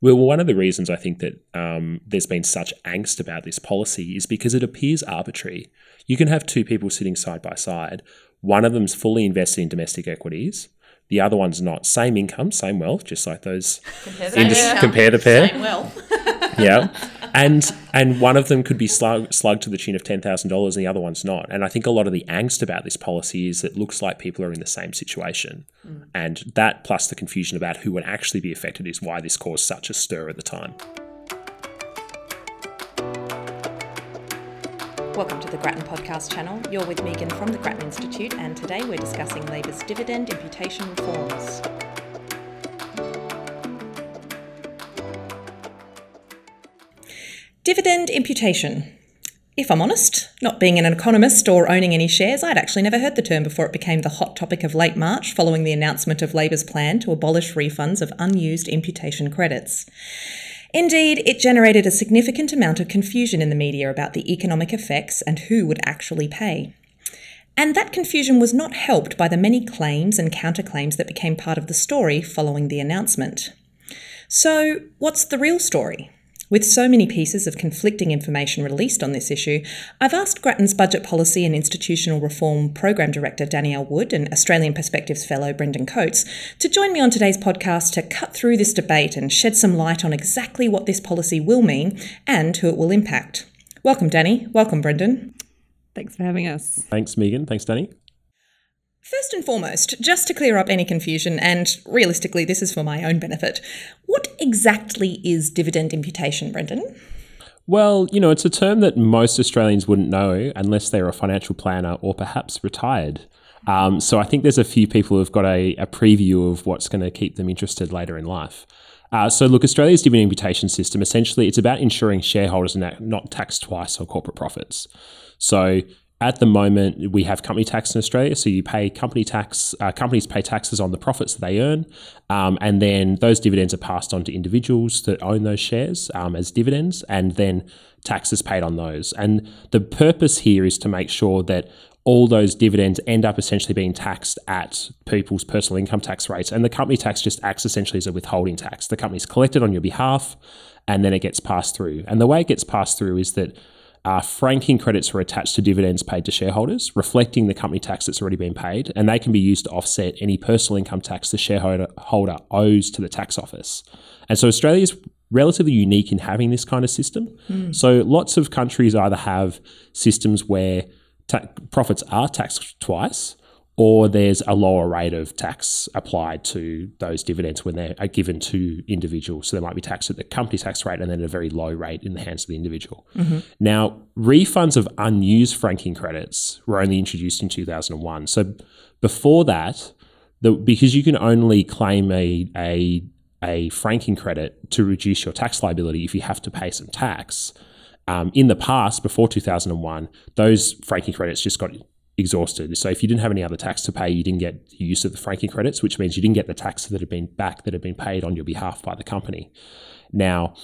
Well, one of the reasons I think that um, there's been such angst about this policy is because it appears arbitrary. You can have two people sitting side by side. One of them's fully invested in domestic equities. The other one's not. Same income, same wealth, just like those. Compare the Indus- compare the pair. Same wealth. yeah. And and one of them could be slug, slugged to the tune of ten thousand dollars, and the other one's not. And I think a lot of the angst about this policy is that it looks like people are in the same situation, mm. and that plus the confusion about who would actually be affected is why this caused such a stir at the time. Welcome to the Grattan Podcast channel. You're with Megan from the Grattan Institute, and today we're discussing Labor's dividend imputation reforms. Dividend imputation. If I'm honest, not being an economist or owning any shares, I'd actually never heard the term before it became the hot topic of late March following the announcement of Labor's plan to abolish refunds of unused imputation credits. Indeed, it generated a significant amount of confusion in the media about the economic effects and who would actually pay. And that confusion was not helped by the many claims and counterclaims that became part of the story following the announcement. So, what's the real story? With so many pieces of conflicting information released on this issue, I've asked Grattan's Budget Policy and Institutional Reform Program Director Danielle Wood and Australian Perspectives Fellow Brendan Coates to join me on today's podcast to cut through this debate and shed some light on exactly what this policy will mean and who it will impact. Welcome, Danny. Welcome, Brendan. Thanks for having us. Thanks, Megan. Thanks, Danny. First and foremost, just to clear up any confusion, and realistically, this is for my own benefit, what exactly is dividend imputation, Brendan? Well, you know, it's a term that most Australians wouldn't know unless they're a financial planner or perhaps retired. Um, so I think there's a few people who've got a, a preview of what's going to keep them interested later in life. Uh, so, look, Australia's dividend imputation system essentially it's about ensuring shareholders are not taxed twice on corporate profits. So, at the moment, we have company tax in Australia. So you pay company tax, uh, companies pay taxes on the profits that they earn. Um, and then those dividends are passed on to individuals that own those shares um, as dividends. And then taxes paid on those. And the purpose here is to make sure that all those dividends end up essentially being taxed at people's personal income tax rates. And the company tax just acts essentially as a withholding tax. The company's collected on your behalf and then it gets passed through. And the way it gets passed through is that uh, franking credits are attached to dividends paid to shareholders, reflecting the company tax that's already been paid, and they can be used to offset any personal income tax the shareholder holder owes to the tax office. And so Australia is relatively unique in having this kind of system. Mm. So lots of countries either have systems where ta- profits are taxed twice, or there's a lower rate of tax applied to those dividends when they are given to individuals. So they might be taxed at the company tax rate and then a very low rate in the hands of the individual. Mm-hmm. Now, refunds of unused franking credits were only introduced in 2001. So before that, the, because you can only claim a, a, a franking credit to reduce your tax liability if you have to pay some tax. Um, in the past, before 2001, those franking credits just got exhausted. So if you didn't have any other tax to pay, you didn't get the use of the franking credits, which means you didn't get the tax that had been back that had been paid on your behalf by the company. Now,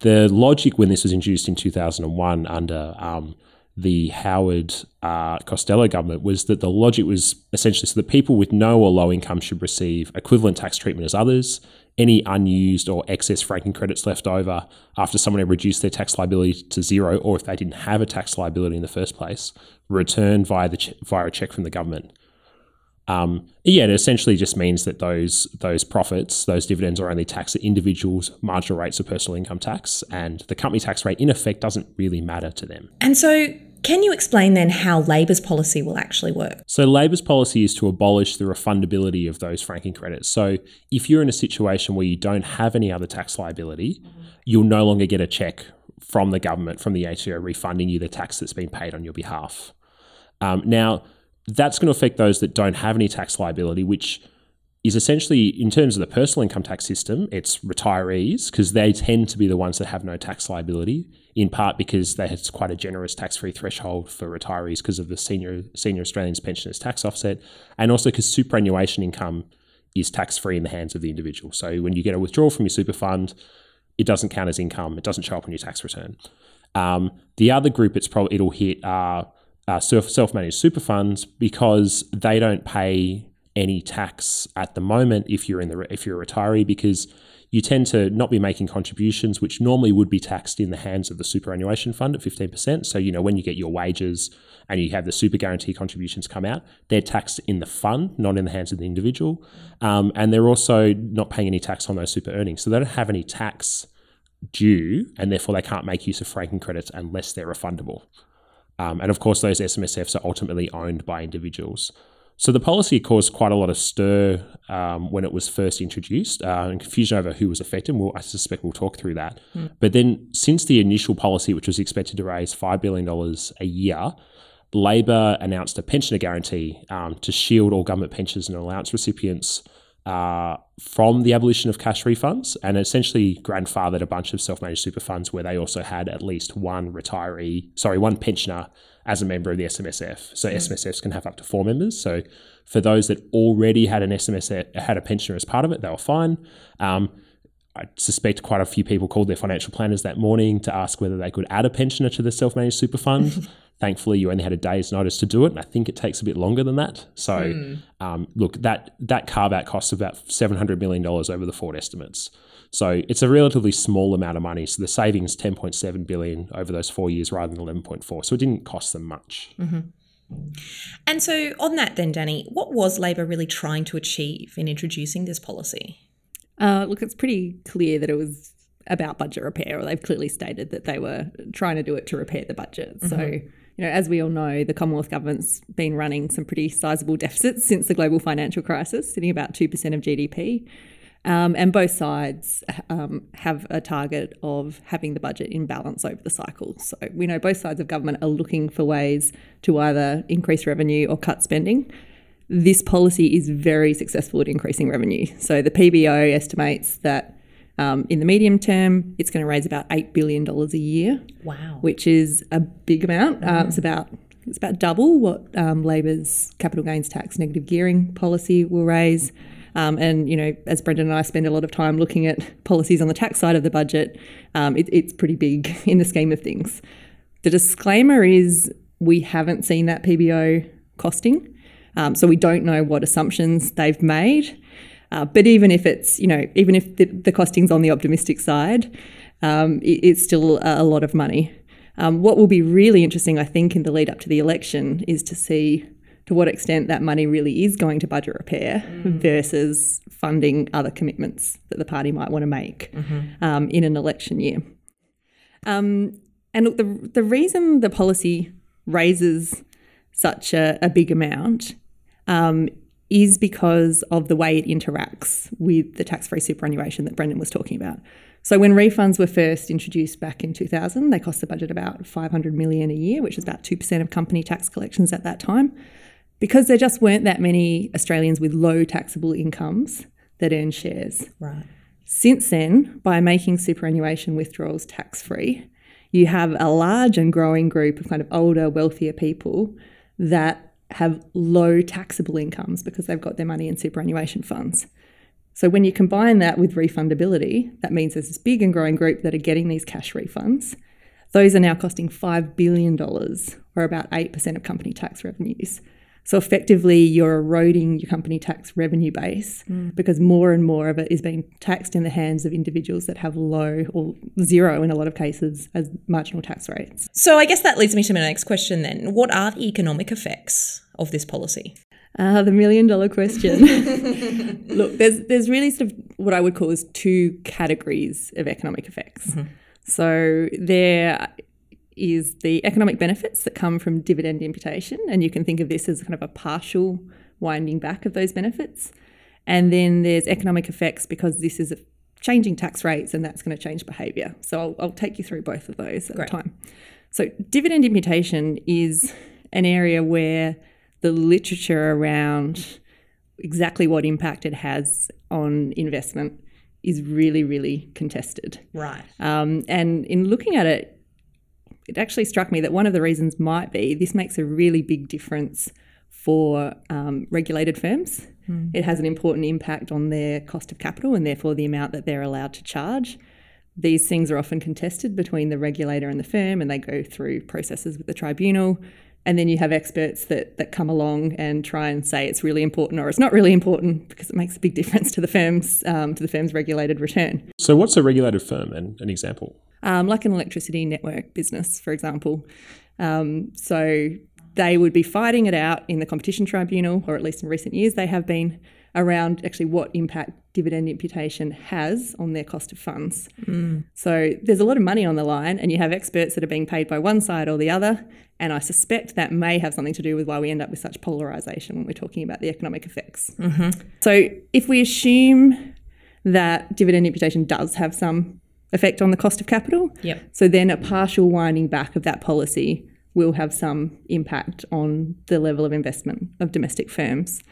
the logic when this was introduced in 2001 under um, the Howard uh, Costello government was that the logic was essentially so that people with no or low income should receive equivalent tax treatment as others. Any unused or excess franking credits left over after someone had reduced their tax liability to zero, or if they didn't have a tax liability in the first place, returned via the ch- via a check from the government. Um, yeah, it essentially just means that those those profits, those dividends, are only taxed at individuals' marginal rates of personal income tax, and the company tax rate, in effect, doesn't really matter to them. And so, can you explain then how Labor's policy will actually work? So, Labor's policy is to abolish the refundability of those franking credits. So, if you're in a situation where you don't have any other tax liability, mm-hmm. you'll no longer get a check from the government, from the ATO, refunding you the tax that's been paid on your behalf. Um, now, that's going to affect those that don't have any tax liability, which is essentially, in terms of the personal income tax system, it's retirees because they tend to be the ones that have no tax liability. In part because they have quite a generous tax-free threshold for retirees because of the senior senior Australians pensioners tax offset, and also because superannuation income is tax-free in the hands of the individual. So when you get a withdrawal from your super fund, it doesn't count as income. It doesn't show up on your tax return. Um, the other group it's probably it'll hit are uh, self-managed super funds because they don't pay any tax at the moment if you're in the if you're a retiree because you tend to not be making contributions, which normally would be taxed in the hands of the superannuation fund at 15%. So, you know, when you get your wages and you have the super guarantee contributions come out, they're taxed in the fund, not in the hands of the individual. Um, and they're also not paying any tax on those super earnings. So they don't have any tax due, and therefore they can't make use of franking credits unless they're refundable. Um, and of course, those SMSFs are ultimately owned by individuals. So the policy caused quite a lot of stir um, when it was first introduced uh, and confusion over who was affected. We'll, I suspect we'll talk through that. Mm. But then, since the initial policy, which was expected to raise $5 billion a year, Labor announced a pensioner guarantee um, to shield all government pensions and allowance recipients uh, from the abolition of cash refunds and essentially grandfathered a bunch of self-managed super funds where they also had at least one retiree, sorry, one pensioner as a member of the SMSF. So mm. SMSFs can have up to four members. So for those that already had an SMSF, had a pensioner as part of it, they were fine. Um, I suspect quite a few people called their financial planners that morning to ask whether they could add a pensioner to the self-managed super fund. Thankfully, you only had a day's notice to do it, and I think it takes a bit longer than that. So, mm. um, look, that that carve out costs about seven hundred million dollars over the forward estimates. So it's a relatively small amount of money. So the savings ten point seven billion over those four years rather than eleven point four. So it didn't cost them much. Mm-hmm. And so, on that, then, Danny, what was Labor really trying to achieve in introducing this policy? Uh, look, it's pretty clear that it was about budget repair, or they've clearly stated that they were trying to do it to repair the budget. Mm-hmm. So you know, as we all know, the Commonwealth government's been running some pretty sizable deficits since the global financial crisis, sitting about 2% of GDP. Um, and both sides um, have a target of having the budget in balance over the cycle. So we know both sides of government are looking for ways to either increase revenue or cut spending. This policy is very successful at increasing revenue. So the PBO estimates that um, in the medium term, it's going to raise about eight billion dollars a year. Wow, which is a big amount. Mm. Um, it's about it's about double what um, Labor's capital gains tax negative gearing policy will raise. Um, and you know, as Brendan and I spend a lot of time looking at policies on the tax side of the budget, um, it, it's pretty big in the scheme of things. The disclaimer is we haven't seen that PBO costing, um, so we don't know what assumptions they've made. Uh, but even if it's, you know, even if the, the costing's on the optimistic side, um, it, it's still a, lot of money. Um, what will be really interesting, I think, in the lead up to the election is to see to what extent that money really is going to budget repair mm. versus funding other commitments that the party might want to make mm-hmm. um, in an election year. Um, and look, the, the reason the policy raises such a, a big amount um, is because of the way it interacts with the tax free superannuation that Brendan was talking about. So when refunds were first introduced back in 2000, they cost the budget about 500 million a year, which is about 2% of company tax collections at that time. Because there just weren't that many Australians with low taxable incomes that earned shares. Right. Since then, by making superannuation withdrawals tax free, you have a large and growing group of kind of older, wealthier people that have low taxable incomes because they've got their money in superannuation funds. So when you combine that with refundability, that means there's this big and growing group that are getting these cash refunds. Those are now costing $5 billion, or about 8% of company tax revenues. So effectively, you're eroding your company tax revenue base mm. because more and more of it is being taxed in the hands of individuals that have low or zero in a lot of cases as marginal tax rates. So I guess that leads me to my next question then. What are the economic effects of this policy? Uh, the million dollar question. Look, there's there's really sort of what I would call as two categories of economic effects. Mm-hmm. So there is the economic benefits that come from dividend imputation. And you can think of this as kind of a partial winding back of those benefits. And then there's economic effects because this is changing tax rates and that's going to change behaviour. So I'll, I'll, take you through both of those at Great. a time. So, dividend imputation is an area where the literature around exactly what impact it has on investment is really, really contested. Right. Um, and in looking at it, it actually struck me that one of the reasons might be this makes a really big difference for um, regulated firms. Mm. It has an important impact on their cost of capital and therefore the amount that they're allowed to charge. These things are often contested between the regulator and the firm, and they go through processes with the tribunal and then you have experts that that come along and try and say it's really important or it's not really important because it makes a big difference to the firm's um, to the firm's regulated return. So, what's a regulated firm? And an example, um, like an electricity network business, for example. Um, so they would be fighting it out in the competition tribunal, or at least in recent years they have been around actually what impact dividend imputation has on their cost of funds. Mm. So there's a lot of money on the line, and you have experts that are being paid by one side or the other. And I suspect that may have something to do with why we end up with such polarization when we're talking about the economic effects. Mm-hmm. So if we assume that dividend imputation does have some effect on the cost of capital, yep. so then a partial winding back of that policy will have some impact on the level of investment of domestic firms.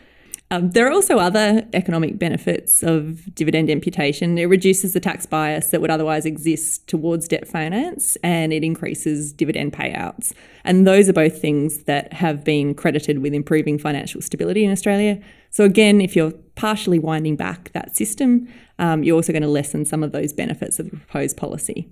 Um, there are also other economic benefits of dividend imputation. It reduces the tax bias that would otherwise exist towards debt finance and it increases dividend payouts. And those are both things that have been credited with improving financial stability in Australia. So, again, if you're partially winding back that system, um, you're also going to lessen some of those benefits of the proposed policy.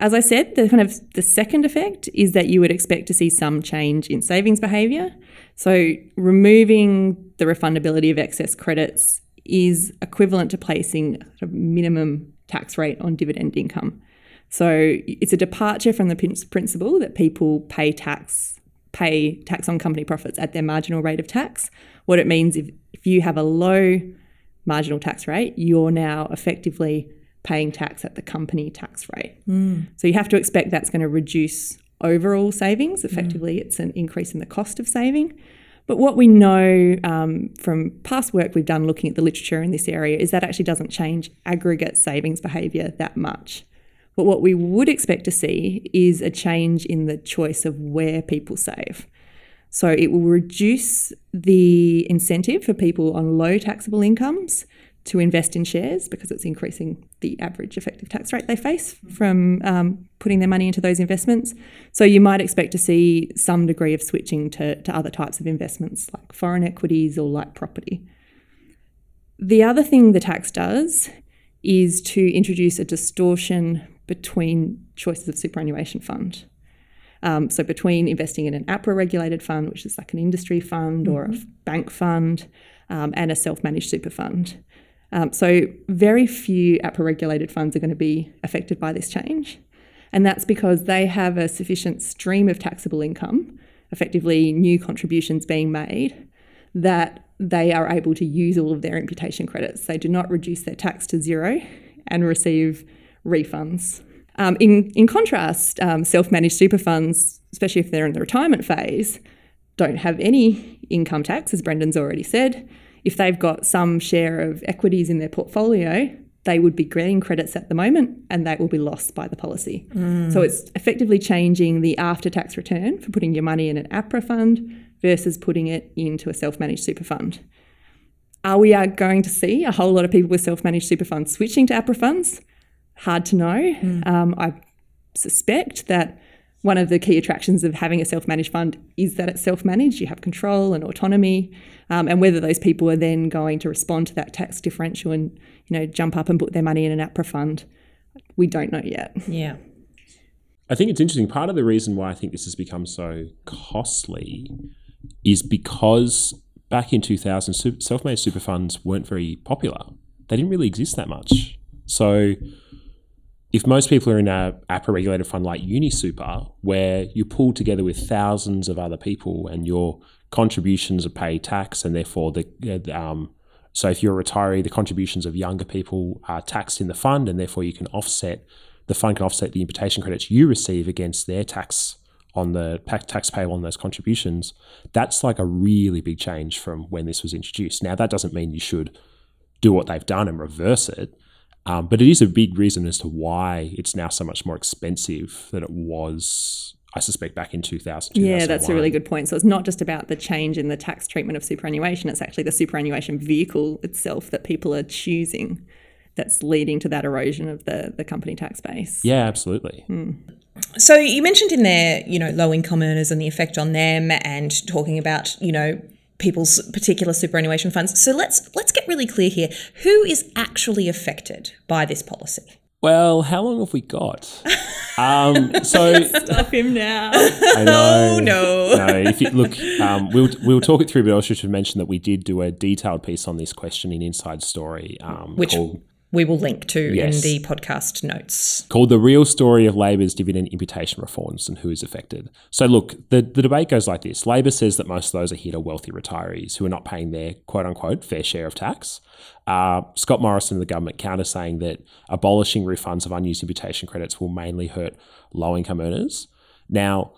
As I said, the kind of the second effect is that you would expect to see some change in savings behaviour. So removing the refundability of excess credits is equivalent to placing a minimum tax rate on dividend income. So it's a departure from the principle that people pay tax pay tax on company profits at their marginal rate of tax. What it means if, if you have a low marginal tax rate, you're now effectively paying tax at the company tax rate. Mm. So you have to expect that's going to reduce overall savings. Effectively, mm. it's an increase in the cost of saving. But what we know um, from past work we've done looking at the literature in this area is that actually doesn't change aggregate savings behaviour that much. But what we would expect to see is a change in the choice of where people save. So it will reduce the incentive for people on low taxable incomes to invest in shares because it's increasing the average effective tax rate they face from um, putting their money into those investments. So you might expect to see some degree of switching to, to other types of investments like foreign equities or light property. The other thing the tax does is to introduce a distortion between choices of superannuation fund. Um, so between investing in an APRA regulated fund, which is like an industry fund mm-hmm. or a mm-hmm. bank fund, um, and a self managed super fund. Um, so, very few APRA regulated funds are going to be affected by this change. And that's because they have a sufficient stream of taxable income, effectively, new contributions being made, that they are able to use all of their imputation credits. They do not reduce their tax to zero and receive refunds. Um, in, in contrast, um, self managed super funds, especially if they're in the retirement phase, don't have any income tax, as Brendan's already said if they've got some share of equities in their portfolio, they would be getting credits at the moment and that will be lost by the policy. Mm. So it's effectively changing the after tax return for putting your money in an APRA fund versus putting it into a self managed super fund. Are we are going to see a whole lot of people with self managed super funds switching to APRA funds? Hard to know. Mm. Um, I suspect that one of the key attractions of having a self managed fund is that it's self managed. You have control and autonomy. Um, and whether those people are then going to respond to that tax differential and you know jump up and put their money in an APRA fund, we don't know yet. Yeah. I think it's interesting. Part of the reason why I think this has become so costly is because back in 2000, self made super funds weren't very popular. They didn't really exist that much. So if most people are in a APRA regulated fund like UniSuper, where you pull together with thousands of other people and your contributions are paid tax, and therefore the um, so if you're a retiree, the contributions of younger people are taxed in the fund, and therefore you can offset the fund can offset the imputation credits you receive against their tax on the tax payable on those contributions. That's like a really big change from when this was introduced. Now that doesn't mean you should do what they've done and reverse it um, but it is a big reason as to why it's now so much more expensive than it was, I suspect, back in 2000. Yeah, that's a really good point. So it's not just about the change in the tax treatment of superannuation, it's actually the superannuation vehicle itself that people are choosing that's leading to that erosion of the, the company tax base. Yeah, absolutely. Mm. So you mentioned in there, you know, low income earners and the effect on them and talking about, you know, people's particular superannuation funds. So let's let's get really clear here. Who is actually affected by this policy? Well, how long have we got? Um, so Stop him now. I know. Oh, no. no. If you look, um, we'll we'll talk it through, but I also should mention that we did do a detailed piece on this question in Inside Story, um, Which called, we will link to Yes. in the podcast notes. called "The Real Story of Labor's Dividend Imputation Reforms and Who is Affected." So, look, the the debate goes like this: Labor says that most of those are hit are wealthy retirees who are not paying their quote unquote fair share of tax. Uh, Scott Morrison and the government counter saying that abolishing refunds of unused imputation credits will mainly hurt low income earners. Now,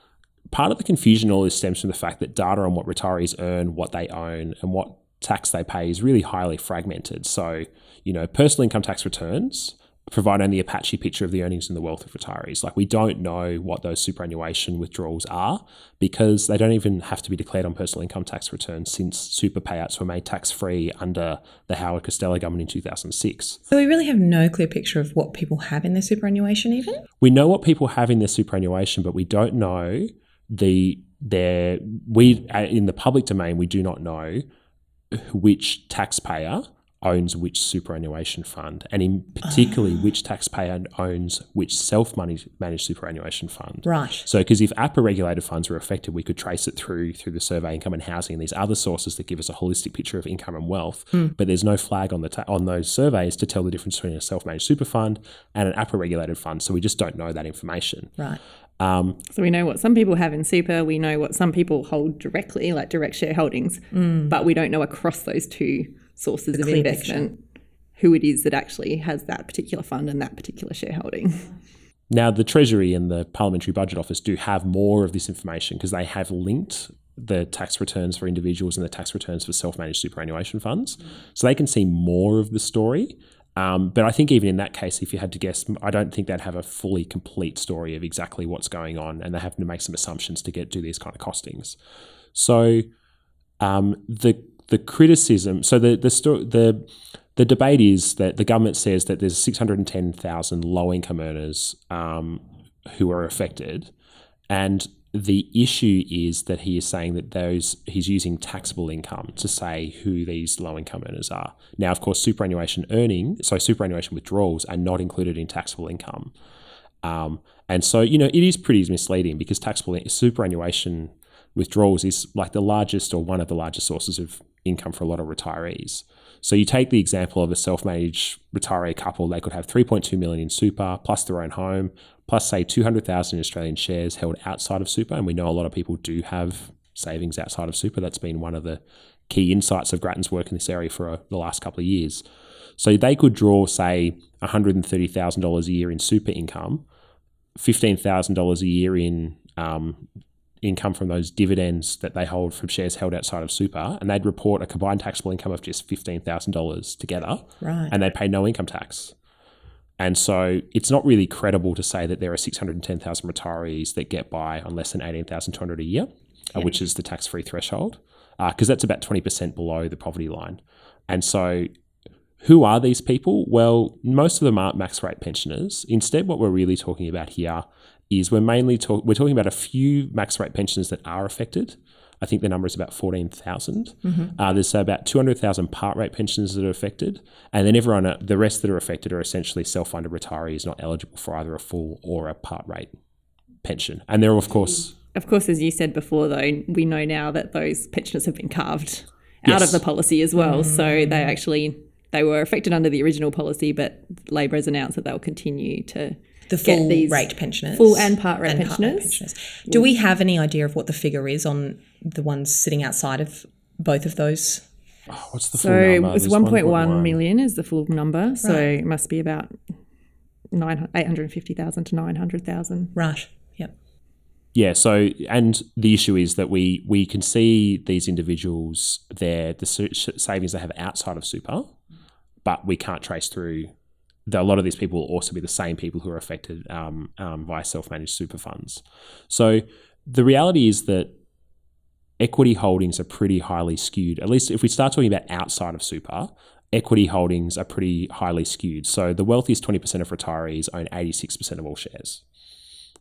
part of the confusion all this stems from the fact that data on what retirees earn, what they own, and what tax they pay is really highly fragmented. So, you know, personal income tax returns provide only a patchy picture of the earnings and the wealth of retirees. Like we don't know what those superannuation withdrawals are because they don't even have to be declared on personal income tax returns since super payouts were made tax free under the Howard Costello government in 2006. So we really have no clear picture of what people have in their superannuation even? we know what people have in their superannuation, but we don't know the their we uh, in the public domain we do not know which taxpayer owns which superannuation fund, and in particularly which ah. taxpayer owns which self-managed superannuation fund. Right. So, because if APRA regulated funds were affected, we could trace it through through the survey income and housing and these other sources that give us a holistic picture of income and wealth. Hmm. But there's no flag on the ta- on those surveys to tell the difference between a self managed super fund and an APRA regulated fund. So we just don't know that information. Right. Um, So we know what some people have in super. We know what some people hold directly, like direct shareholdings, hmm. but we don't know across those two sources of clear investment who it is that actually has that particular fund and that particular shareholding. Now, the Treasury and the Parliamentary Budget Office do have more of this information because they have linked the tax returns for individuals and the tax returns for self managed superannuation funds. So they can see more of the story. Um, but I think even in that case, if you had to guess, I don't think they'd have a fully complete story of exactly what's going on, and they have to make some assumptions to get do these kind of costings. So um, the the criticism, so the the sto- the the debate is that the government says that there's 610,000 low income earners um, who are affected, and the issue is that he is saying that those he's using taxable income to say who these low income earners are. Now, of course, superannuation earning, so superannuation withdrawals are not included in taxable income. Um, and so, you know, it is pretty misleading because taxable superannuation withdrawals is like the largest or one of the largest sources of income for a lot of retirees. So you take the example of a self-managed retiree couple, they could have 3.2 million in super plus their own home, plus say 200,000 Australian shares held outside of super. And we know a lot of people do have savings outside of super. That's been one of the key insights of Grattan's work in this area for uh, the last couple of years. So they could draw, say, $130,000 a year in super income, $15,000 a year in um, income from those dividends that they hold from shares held outside of super, and they'd report a combined taxable income of just $15,000 together, Right. and they pay no income tax. And so it's not really credible to say that there are 610,000 retirees that get by on less than 18,200 a year, uh, which is the tax-free threshold, because that's about 20% below the poverty line. And so who are these people? Well, most of them aren't max rate pensioners. Instead, what we're really talking about here is we're mainly talk- we're talking about a few max rate pensioners that are affected. I think the number is about 14,000. Uh, there's about 200,000 part rate pensioners that are affected. And then everyone, uh, the rest that are affected are essentially self funded retirees not eligible for either a full or a part rate pension. And they're, of course, Of course, as you said before, though, we know now that those pensioners have been carved out Yes. of the policy as well. So they actually they were affected under the original policy, but Labor has announced that they'll continue to The get full these rate pensioners. full and part rate and part rate pensioners. Do we have any idea of what the figure is on the ones sitting outside of both of those? Oh, what's the So full number? So it's There's 1.1 million is the full number. So it must be about nine, 850,000 to 900,000. Right. Yep. Yeah. So, and the issue is that we we can see these individuals their the savings they have outside of super, but we can't trace through. The, a lot of these people will also be the same people who are affected um, um, by self-managed super funds. So the reality is that equity holdings are pretty highly skewed. At least if we start talking about outside of super, equity holdings are pretty highly skewed. So the wealthiest 20% of retirees own 86% of all shares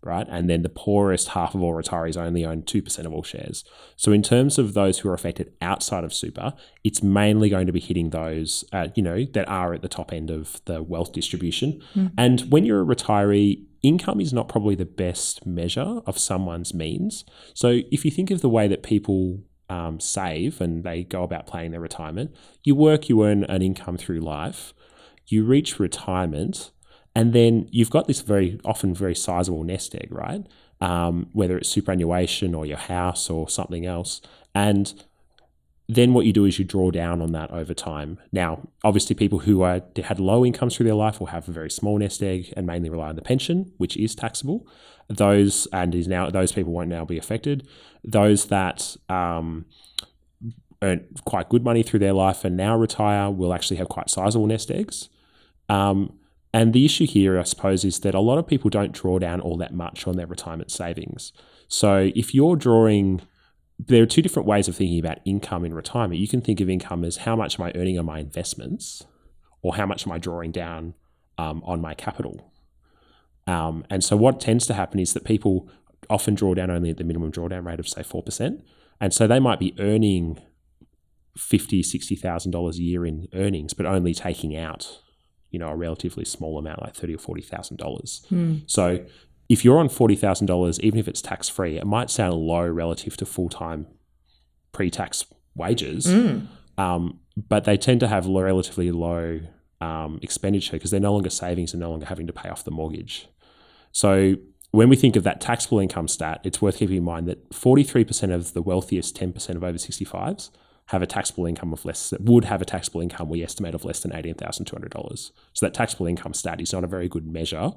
right? And then the poorest half of all retirees only own 2% of all shares. So in terms of those who are affected outside of super, it's mainly going to be hitting those, uh, you know, that are at the top end of the wealth distribution. And when you're a retiree, income is not probably the best measure of someone's means. So if you think of the way that people um, save and they go about planning their retirement, you work, you earn an income through life, you reach retirement, and then you've got this very often very sizable nest egg, right? Um, whether it's superannuation or your house or something else, and then what you do is you draw down on that over time. Now, obviously, people who are, had low incomes through their life will have a very small nest egg and mainly rely on the pension, which is taxable. Those and is now those people won't now be affected. Those that um, earn quite good money through their life and now retire will actually have quite sizable nest eggs. Um, and the issue here, I suppose, is that a lot of people don't draw down all that much on their retirement savings. So if you're drawing there are two different ways of thinking about income in retirement. You can think of income as how much am I earning on my investments, or how much am I drawing down um, on my capital. Um, and so, what tends to happen is that people often draw down only at the minimum drawdown rate of say four percent, and so they might be earning fifty, sixty thousand dollars a year in earnings, but only taking out, you know, a relatively small amount, like thirty or forty thousand dollars. Mm. So if you're on $40,000, even if it's tax free, it might sound low relative to full time pre tax wages, Mm. um, but they tend to have low, relatively low um, expenditure because they're no longer savings and no longer having to pay off the mortgage. So when we think of that taxable income stat, it's worth keeping in mind that 43% of the wealthiest 10% of over 65s have a taxable income of less that would have a taxable income we estimate of less than $18,200. So that taxable income stat is not a very good measure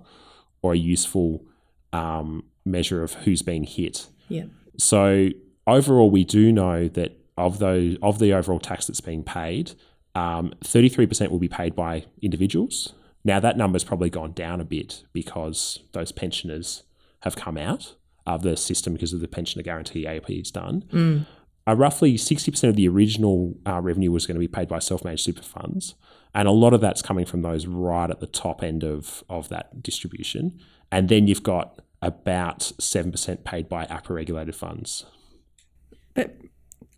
or a useful um, measure of who's been hit. Yeah. So overall, we do know that of those of the overall tax that's being paid, thirty three percent will be paid by individuals. Now that number's probably gone down a bit because those pensioners have come out of the system because of the pensioner guarantee AAP is done. Mm. Uh, roughly 60% of the original uh, revenue was going to be paid by self-managed super funds. And a lot of that's coming from those right at the top end of, of that distribution. And then you've got about 7% paid by APRA regulated funds. But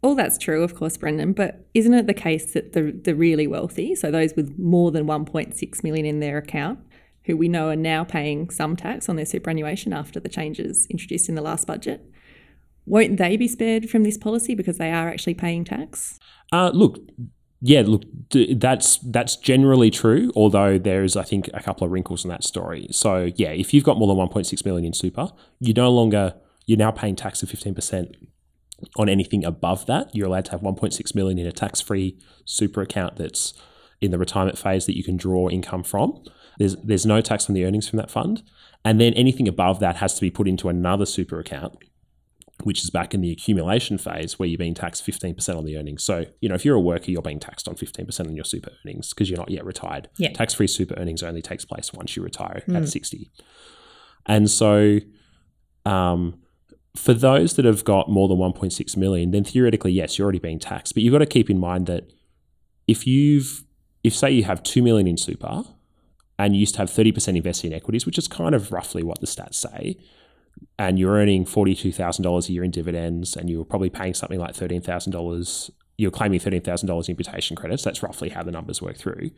all that's true, of course, Brendan. But isn't it the case that the the really wealthy, so those with more than 1.6 million in their account, who we know are now paying some tax on their superannuation after the changes introduced in the last budget, won't they be spared from this policy because they are actually paying tax? Uh, look, yeah, look, that's that's generally true. Although there is, I think, a couple of wrinkles in that story. So yeah, if you've got more than 1.6 million in super, you no longer you're now paying tax of 15 percent on anything above that. You're allowed to have 1.6 million in a tax-free super account that's in the retirement phase that you can draw income from. There's there's no tax on the earnings from that fund, and then anything above that has to be put into another super account, which is back in the accumulation phase where you're being taxed 15% on the earnings. So you know if you're a worker, you're being taxed on 15% on your super earnings because you're not yet retired. Yeah. Tax-free super earnings only takes place once you retire at 60, and so. Um, for those that have got more than 1.6 million, then theoretically, yes, you're already being taxed. But you've got to keep in mind that if you've, if say you have 2 million in super and you used to have 30% invested in equities, which is kind of roughly what the stats say, and you're earning $42,000 a year in dividends and you're probably paying something like $13,000, you're claiming $13,000 in imputation credits. That's roughly how the numbers work through.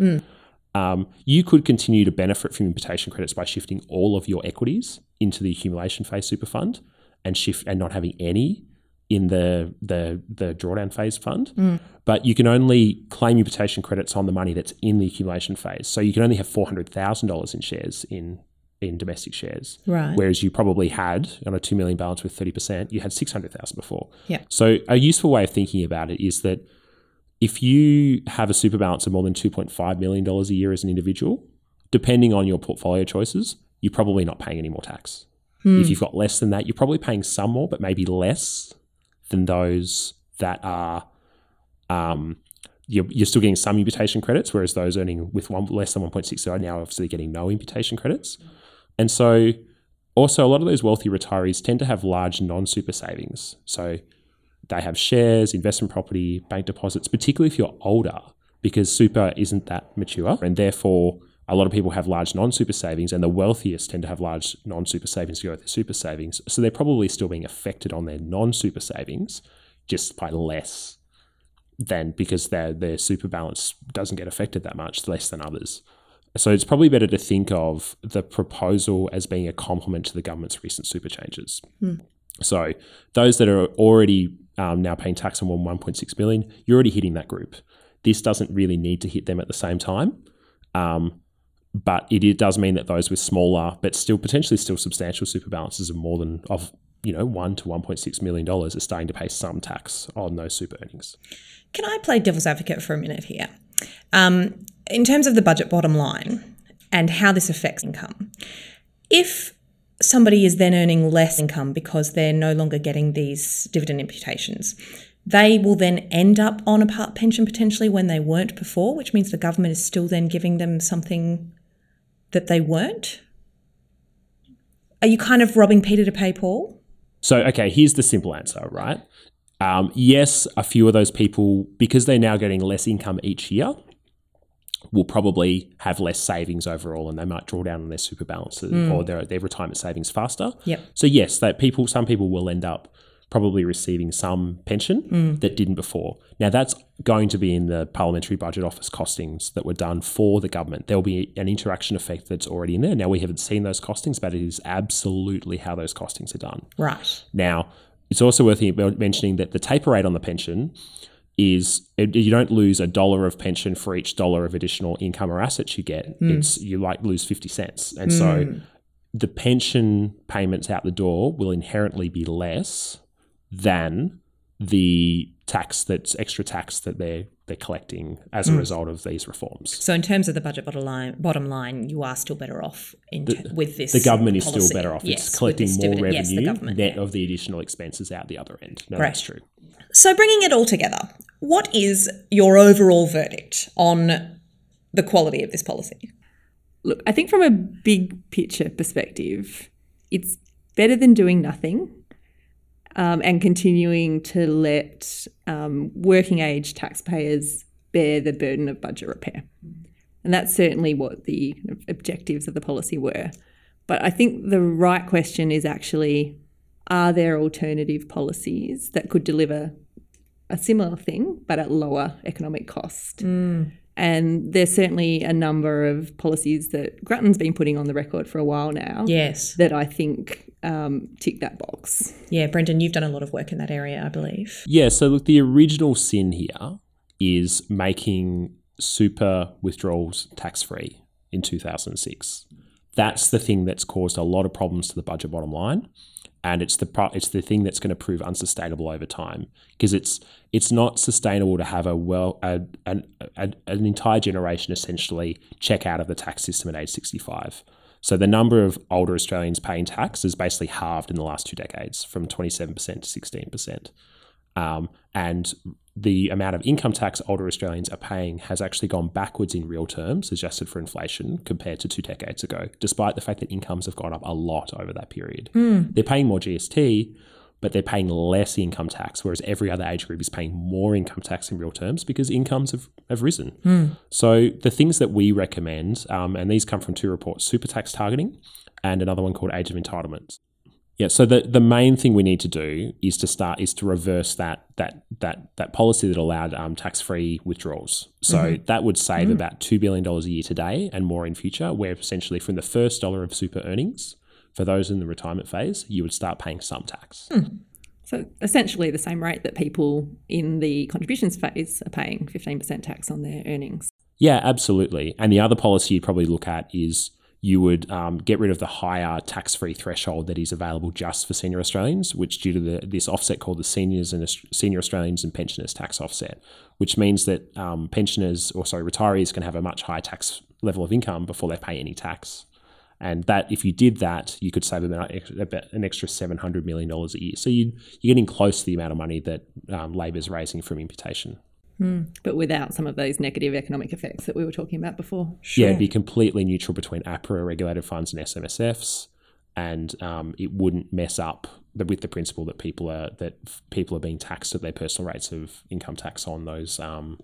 Um, you could continue to benefit from imputation credits by shifting all of your equities into the accumulation phase super fund and shift and not having any in the the the drawdown phase fund. But you can only claim imputation credits on the money that's in the accumulation phase. So you can only have four hundred thousand dollars in shares in in domestic shares. Right. Whereas you probably had on a two million balance with thirty percent, you had six hundred thousand before. Yeah. So a useful way of thinking about it is that if you have a super balance of more than two point five million dollars a year as an individual, depending on your portfolio choices, you're probably not paying any more tax. If you've got less than that, you're probably paying some more, but maybe less than those that are. Um, you're, you're still getting some imputation credits, whereas those earning with one less than 1.6 are now obviously getting no imputation credits. And so, also, a lot of those wealthy retirees tend to have large non super savings. So, they have shares, investment property, bank deposits, particularly if you're older, because super isn't that mature. And therefore, a lot of people have large non super savings, and the wealthiest tend to have large non super savings to go with their super savings. So they're probably still being affected on their non super savings just by less than because their, their super balance doesn't get affected that much, less than others. So it's probably better to think of the proposal as being a complement to the government's recent super changes. So those that are already um, now paying tax on 1.6 billion, you're already hitting that group. This doesn't really need to hit them at the same time. Um, but it, it does mean that those with smaller, but still potentially still substantial super balances of more than of you know one to 1.6 million dollars are starting to pay some tax on those super earnings. Can I play devil's advocate for a minute here? Um, in terms of the budget bottom line and how this affects income, if somebody is then earning less income because they're no longer getting these dividend imputations, they will then end up on a part pension potentially when they weren't before, which means the government is still then giving them something that they weren't. Are you kind of robbing Peter to pay Paul? So, okay, here's the simple answer, right? Um, yes, a few of those people, because they're now getting less income each year, will probably have less savings overall, and they might draw down on their super balances mm. or their their retirement savings faster. Yep. So yes, that people, some people will end up probably receiving some pension mm. that didn't before. Now that's going to be in the Parliamentary Budget Office costings that were done for the government. There'll be an interaction effect that's already in there. Now we haven't seen those costings, but it is absolutely how those costings are done. Right. Now, it's also worth mentioning that the taper rate on the pension is it, you don't lose a dollar of pension for each dollar of additional income or assets you get. Hmm. It's you like lose fifty cents, and so hmm. the pension payments out the door will inherently be less than the tax that's extra tax that they're they're collecting as a hmm. result of these reforms. So, in terms of the budget bottom line, bottom line, you are still better off in t- with this. The government is policy. still better off. Yes, it's collecting more dividend. The revenue government, net yeah. of the additional expenses out the other end. No, Right. that's true. So, bringing it all together, what is your overall verdict on the quality of this policy? Look, I think from a big picture perspective, it's better than doing nothing um, and continuing to let um, working age taxpayers bear the burden of budget repair. And that's certainly what the objectives of the policy were. But I think the right question is actually are there alternative policies that could deliver a similar thing but at lower economic cost? And there's certainly a number of policies that Grattan's been putting on the record for a while now Yes. that I think um, tick that box. Yeah, Brendan, you've done a lot of work in that area, I believe. Yeah, so look, the original sin here is making super withdrawals tax free in 2006. That's the thing that's caused a lot of problems to the budget bottom line. And it's the pro- it's the thing that's going to prove unsustainable over time because it's it's not sustainable to have a well a, an, a, an entire generation essentially check out of the tax system at age 65. So the number of older Australians paying tax is basically halved in the last two decades from 27% to 16%. Um, and the amount of income tax older Australians are paying has actually gone backwards in real terms, adjusted for inflation, compared to two decades ago, despite the fact that incomes have gone up a lot over that period. They're paying more GST, but they're paying less income tax, whereas every other age group is paying more income tax in real terms because incomes have, have risen. So the things that we recommend, um, and these come from two reports super tax targeting and another one called Age of Entitlements. Yeah, so the, the main thing we need to do is to start is to reverse that that that that policy that allowed um, tax free withdrawals. So mm-hmm. that would save mm-hmm. about two billion dollars a year today and more in future. Where essentially from the first dollar of super earnings for those in the retirement phase, you would start paying some tax. Hmm. So essentially the same rate that people in the contributions phase are paying 15% tax on their earnings. Yeah, absolutely. And the other policy you'd probably look at is you would um, get rid of the higher tax-free threshold that is available just for senior Australians, which due to the, this offset called the seniors and senior Australians and pensioners tax offset, which means that um, pensioners or sorry retirees can have a much higher tax level of income before they pay any tax. And that, if you did that, you could save about, about an extra seven hundred million dollars a year. So you, you're getting close to the amount of money that um, Labor's raising from imputation. But without some of those negative economic effects that we were talking about before. Yeah, it'd be completely neutral between APRA regulated funds and SMSFs, and um, it wouldn't mess up the, with the principle that people are that f- people are being taxed at their personal rates of income tax on those um,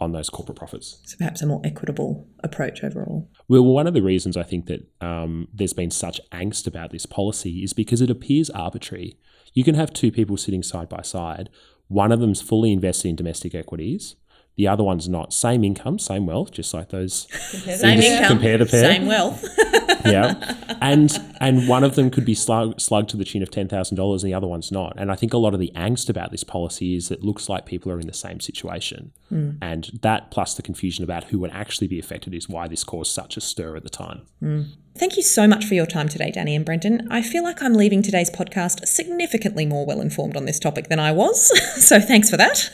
on those corporate profits. So perhaps a more equitable approach overall. Well, one of the reasons I think that um, there's been such angst about this policy is because it appears arbitrary. You can have two people sitting side by side. One of them's fully invested in domestic equities. the other one's not. Same income, same wealth, just like those. Same income, compare the pair. same wealth. yeah, and and one of them could be slug, slugged to the tune of ten thousand dollars, and the other one's not. And I think a lot of the angst about this policy is it looks like people are in the same situation, hmm. and that plus the confusion about who would actually be affected is why this caused such a stir at the time. Hmm. Thank you so much for your time today, Danny and Brendan. I feel like I'm leaving today's podcast significantly more well informed on this topic than I was, so thanks for that.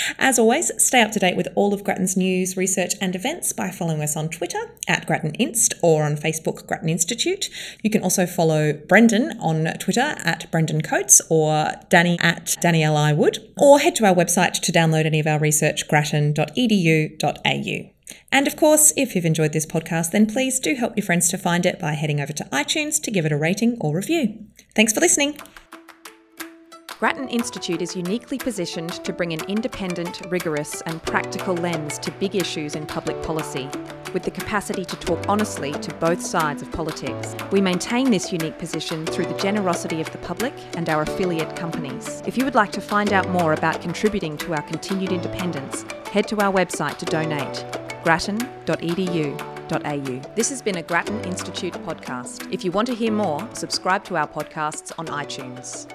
As always, stay up to date with all of Grattan's news, research, and events by following us on Twitter at Grattan Inst or on Facebook Grattan Institute. You can also follow Brendan on Twitter at Brendan Coates or Danny at Danny L. I. Wood, or head to our website to download any of our research, grattan.edu.au. And of course, if you've enjoyed this podcast, then please do help your friends to find it by heading over to iTunes to give it a rating or review. Thanks for listening. Grattan Institute is uniquely positioned to bring an independent, rigorous, and practical lens to big issues in public policy, with the capacity to talk honestly to both sides of politics. We maintain this unique position through the generosity of the public and our affiliate companies. If you would like to find out more about contributing to our continued independence, head to our website to donate grattan.edu.au. This has been a Grattan Institute podcast. If you want to hear more, subscribe to our podcasts on iTunes.